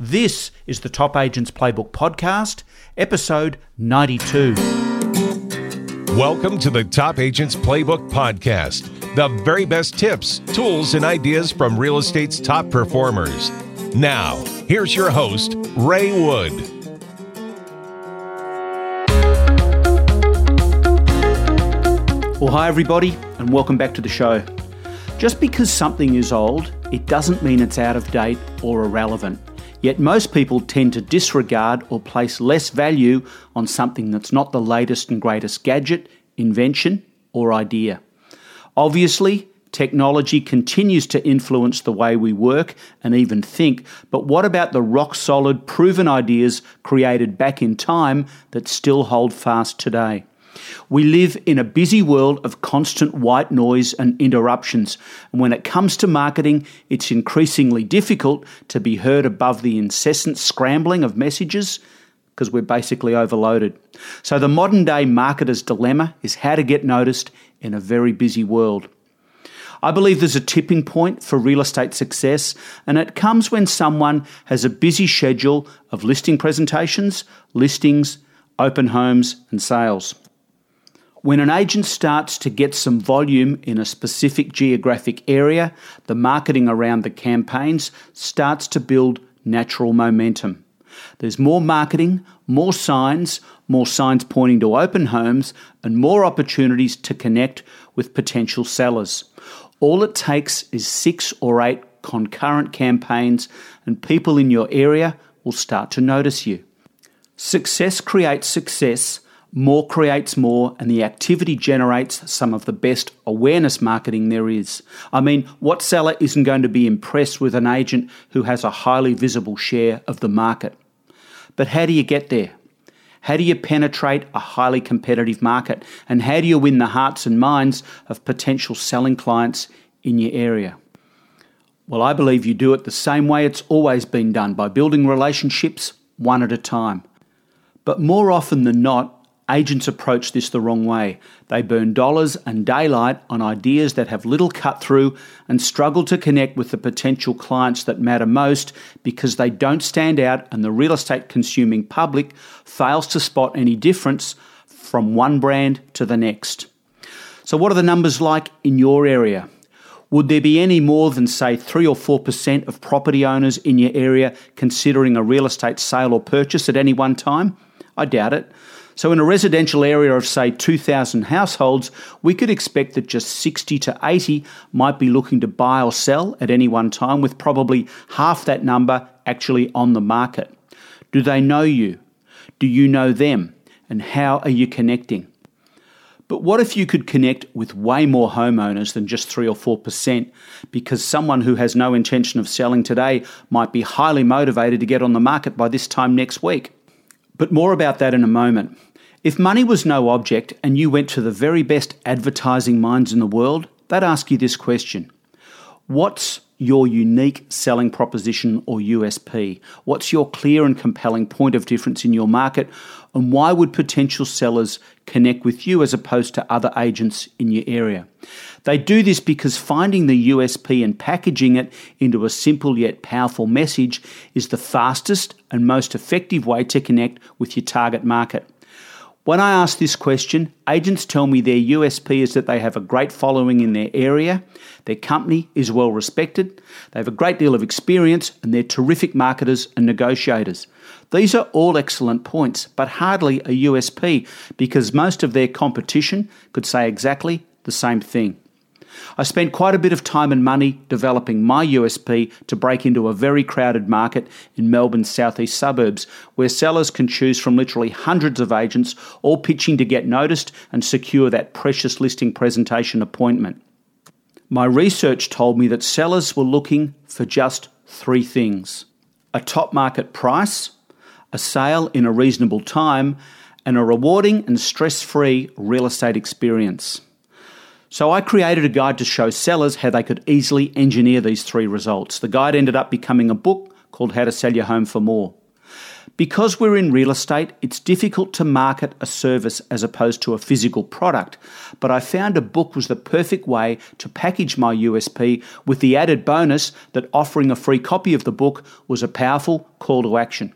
This is the Top Agents Playbook Podcast, episode 92. Welcome to the Top Agents Playbook Podcast, the very best tips, tools, and ideas from real estate's top performers. Now, here's your host, Ray Wood. Well, hi, everybody, and welcome back to the show. Just because something is old, it doesn't mean it's out of date or irrelevant. Yet most people tend to disregard or place less value on something that's not the latest and greatest gadget, invention, or idea. Obviously, technology continues to influence the way we work and even think, but what about the rock solid, proven ideas created back in time that still hold fast today? We live in a busy world of constant white noise and interruptions, and when it comes to marketing, it's increasingly difficult to be heard above the incessant scrambling of messages because we're basically overloaded. So, the modern day marketer's dilemma is how to get noticed in a very busy world. I believe there's a tipping point for real estate success, and it comes when someone has a busy schedule of listing presentations, listings, open homes, and sales. When an agent starts to get some volume in a specific geographic area, the marketing around the campaigns starts to build natural momentum. There's more marketing, more signs, more signs pointing to open homes, and more opportunities to connect with potential sellers. All it takes is six or eight concurrent campaigns, and people in your area will start to notice you. Success creates success more creates more, and the activity generates some of the best awareness marketing there is. I mean, what seller isn't going to be impressed with an agent who has a highly visible share of the market? But how do you get there? How do you penetrate a highly competitive market? And how do you win the hearts and minds of potential selling clients in your area? Well, I believe you do it the same way it's always been done by building relationships one at a time. But more often than not, Agents approach this the wrong way. They burn dollars and daylight on ideas that have little cut through and struggle to connect with the potential clients that matter most because they don't stand out and the real estate consuming public fails to spot any difference from one brand to the next. So, what are the numbers like in your area? Would there be any more than, say, 3 or 4% of property owners in your area considering a real estate sale or purchase at any one time? I doubt it. So, in a residential area of, say, 2,000 households, we could expect that just 60 to 80 might be looking to buy or sell at any one time, with probably half that number actually on the market. Do they know you? Do you know them? And how are you connecting? But what if you could connect with way more homeowners than just 3 or 4%? Because someone who has no intention of selling today might be highly motivated to get on the market by this time next week. But more about that in a moment. If money was no object and you went to the very best advertising minds in the world, they'd ask you this question What's your unique selling proposition or USP? What's your clear and compelling point of difference in your market? And why would potential sellers connect with you as opposed to other agents in your area? They do this because finding the USP and packaging it into a simple yet powerful message is the fastest and most effective way to connect with your target market. When I ask this question, agents tell me their USP is that they have a great following in their area, their company is well respected, they have a great deal of experience, and they're terrific marketers and negotiators. These are all excellent points, but hardly a USP because most of their competition could say exactly the same thing. I spent quite a bit of time and money developing my USP to break into a very crowded market in Melbourne's southeast suburbs, where sellers can choose from literally hundreds of agents, all pitching to get noticed and secure that precious listing presentation appointment. My research told me that sellers were looking for just three things a top market price, a sale in a reasonable time, and a rewarding and stress free real estate experience. So I created a guide to show sellers how they could easily engineer these three results. The guide ended up becoming a book called How to Sell Your Home for More. Because we're in real estate, it's difficult to market a service as opposed to a physical product, but I found a book was the perfect way to package my USP with the added bonus that offering a free copy of the book was a powerful call to action.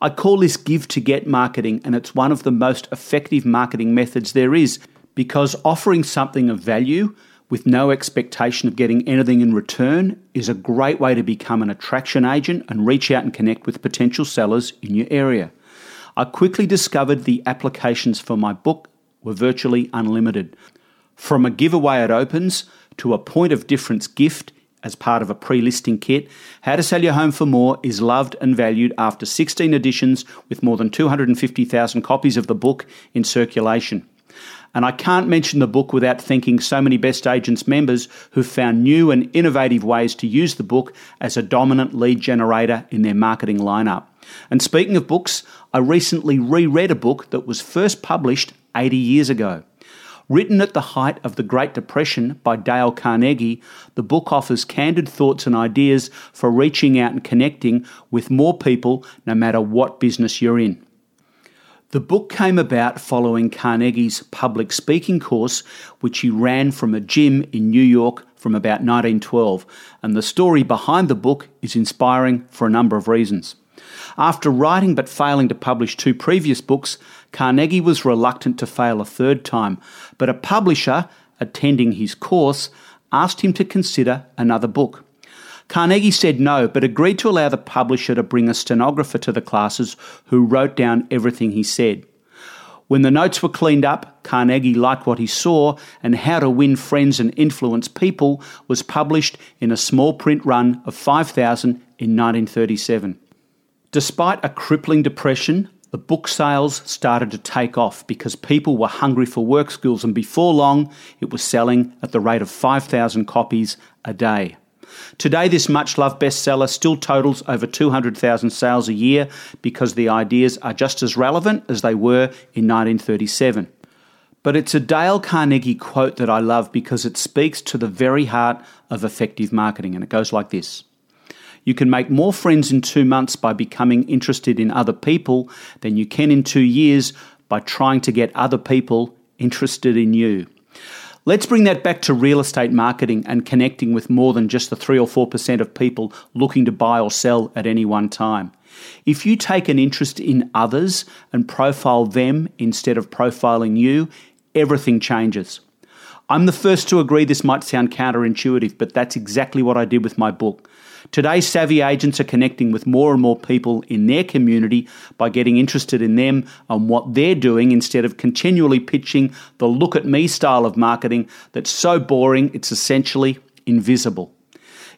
I call this give to get marketing, and it's one of the most effective marketing methods there is because offering something of value with no expectation of getting anything in return is a great way to become an attraction agent and reach out and connect with potential sellers in your area. I quickly discovered the applications for my book were virtually unlimited. From a giveaway it opens to a point of difference gift as part of a pre listing kit, How to Sell Your Home for More is loved and valued after 16 editions with more than 250,000 copies of the book in circulation. And I can't mention the book without thanking so many Best Agents members who've found new and innovative ways to use the book as a dominant lead generator in their marketing lineup. And speaking of books, I recently reread a book that was first published 80 years ago. Written at the height of the Great Depression by Dale Carnegie, the book offers candid thoughts and ideas for reaching out and connecting with more people no matter what business you're in. The book came about following Carnegie's public speaking course, which he ran from a gym in New York from about 1912, and the story behind the book is inspiring for a number of reasons. After writing but failing to publish two previous books, Carnegie was reluctant to fail a third time, but a publisher attending his course asked him to consider another book. Carnegie said no, but agreed to allow the publisher to bring a stenographer to the classes who wrote down everything he said. When the notes were cleaned up, Carnegie liked what he saw, and How to Win Friends and Influence People was published in a small print run of 5,000 in 1937. Despite a crippling depression, the book sales started to take off because people were hungry for work skills, and before long, it was selling at the rate of 5,000 copies a day. Today, this much loved bestseller still totals over 200,000 sales a year because the ideas are just as relevant as they were in 1937. But it's a Dale Carnegie quote that I love because it speaks to the very heart of effective marketing, and it goes like this. You can make more friends in two months by becoming interested in other people than you can in two years by trying to get other people interested in you. Let's bring that back to real estate marketing and connecting with more than just the 3 or 4% of people looking to buy or sell at any one time. If you take an interest in others and profile them instead of profiling you, everything changes. I'm the first to agree this might sound counterintuitive, but that's exactly what I did with my book. Today, savvy agents are connecting with more and more people in their community by getting interested in them and what they're doing instead of continually pitching the look at me style of marketing that's so boring it's essentially invisible.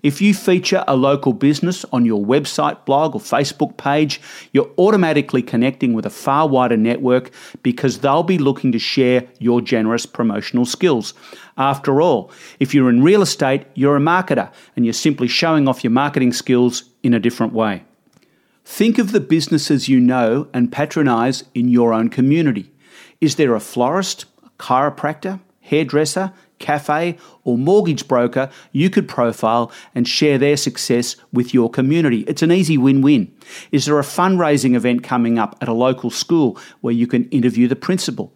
If you feature a local business on your website, blog, or Facebook page, you're automatically connecting with a far wider network because they'll be looking to share your generous promotional skills. After all, if you're in real estate, you're a marketer and you're simply showing off your marketing skills in a different way. Think of the businesses you know and patronize in your own community. Is there a florist, a chiropractor, hairdresser, cafe, or mortgage broker you could profile and share their success with your community. It's an easy win win. Is there a fundraising event coming up at a local school where you can interview the principal?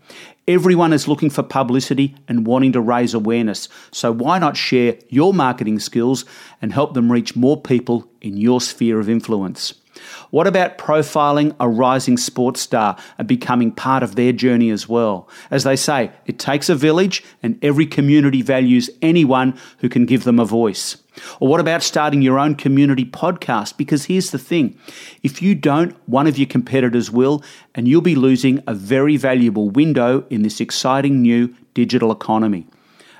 Everyone is looking for publicity and wanting to raise awareness, so why not share your marketing skills and help them reach more people in your sphere of influence? What about profiling a rising sports star and becoming part of their journey as well? As they say, it takes a village, and every community values anyone who can give them a voice. Or what about starting your own community podcast? Because here's the thing if you don't, one of your competitors will, and you'll be losing a very valuable window in this exciting new digital economy.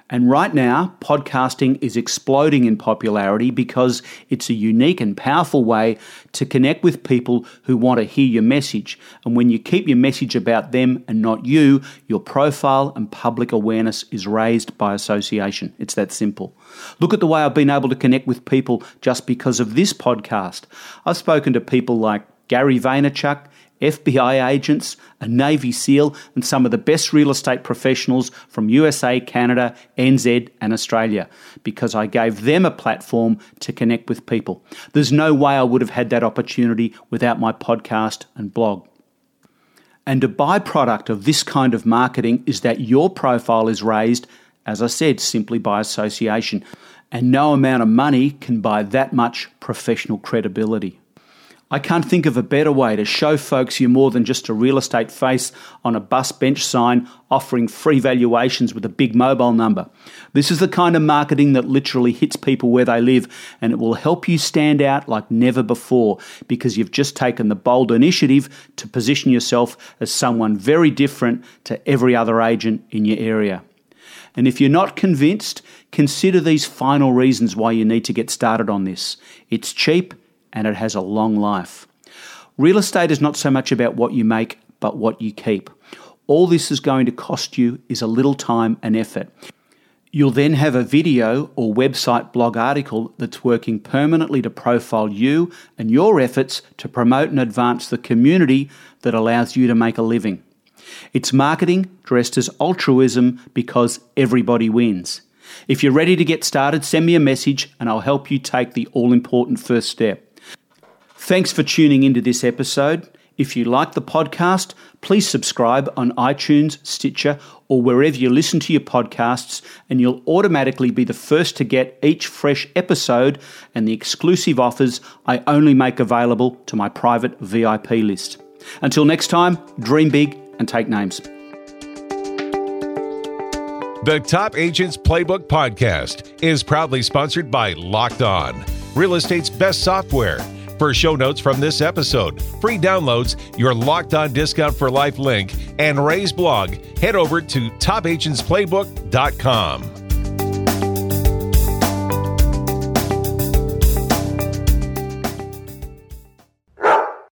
And right now, podcasting is exploding in popularity because it's a unique and powerful way to connect with people who want to hear your message. And when you keep your message about them and not you, your profile and public awareness is raised by association. It's that simple. Look at the way I've been able to connect with people just because of this podcast. I've spoken to people like Gary Vaynerchuk, FBI agents, a Navy SEAL, and some of the best real estate professionals from USA, Canada, NZ, and Australia because I gave them a platform to connect with people. There's no way I would have had that opportunity without my podcast and blog. And a byproduct of this kind of marketing is that your profile is raised, as I said, simply by association. And no amount of money can buy that much professional credibility. I can't think of a better way to show folks you're more than just a real estate face on a bus bench sign offering free valuations with a big mobile number. This is the kind of marketing that literally hits people where they live and it will help you stand out like never before because you've just taken the bold initiative to position yourself as someone very different to every other agent in your area. And if you're not convinced, consider these final reasons why you need to get started on this. It's cheap and it has a long life. Real estate is not so much about what you make, but what you keep. All this is going to cost you is a little time and effort. You'll then have a video or website blog article that's working permanently to profile you and your efforts to promote and advance the community that allows you to make a living. It's marketing dressed as altruism because everybody wins. If you're ready to get started, send me a message and I'll help you take the all important first step. Thanks for tuning into this episode. If you like the podcast, please subscribe on iTunes, Stitcher, or wherever you listen to your podcasts, and you'll automatically be the first to get each fresh episode and the exclusive offers I only make available to my private VIP list. Until next time, dream big and take names. The Top Agents Playbook podcast is proudly sponsored by Locked On, real estate's best software. For show notes from this episode, free downloads, your locked on discount for life link, and Ray's blog, head over to topagentsplaybook.com.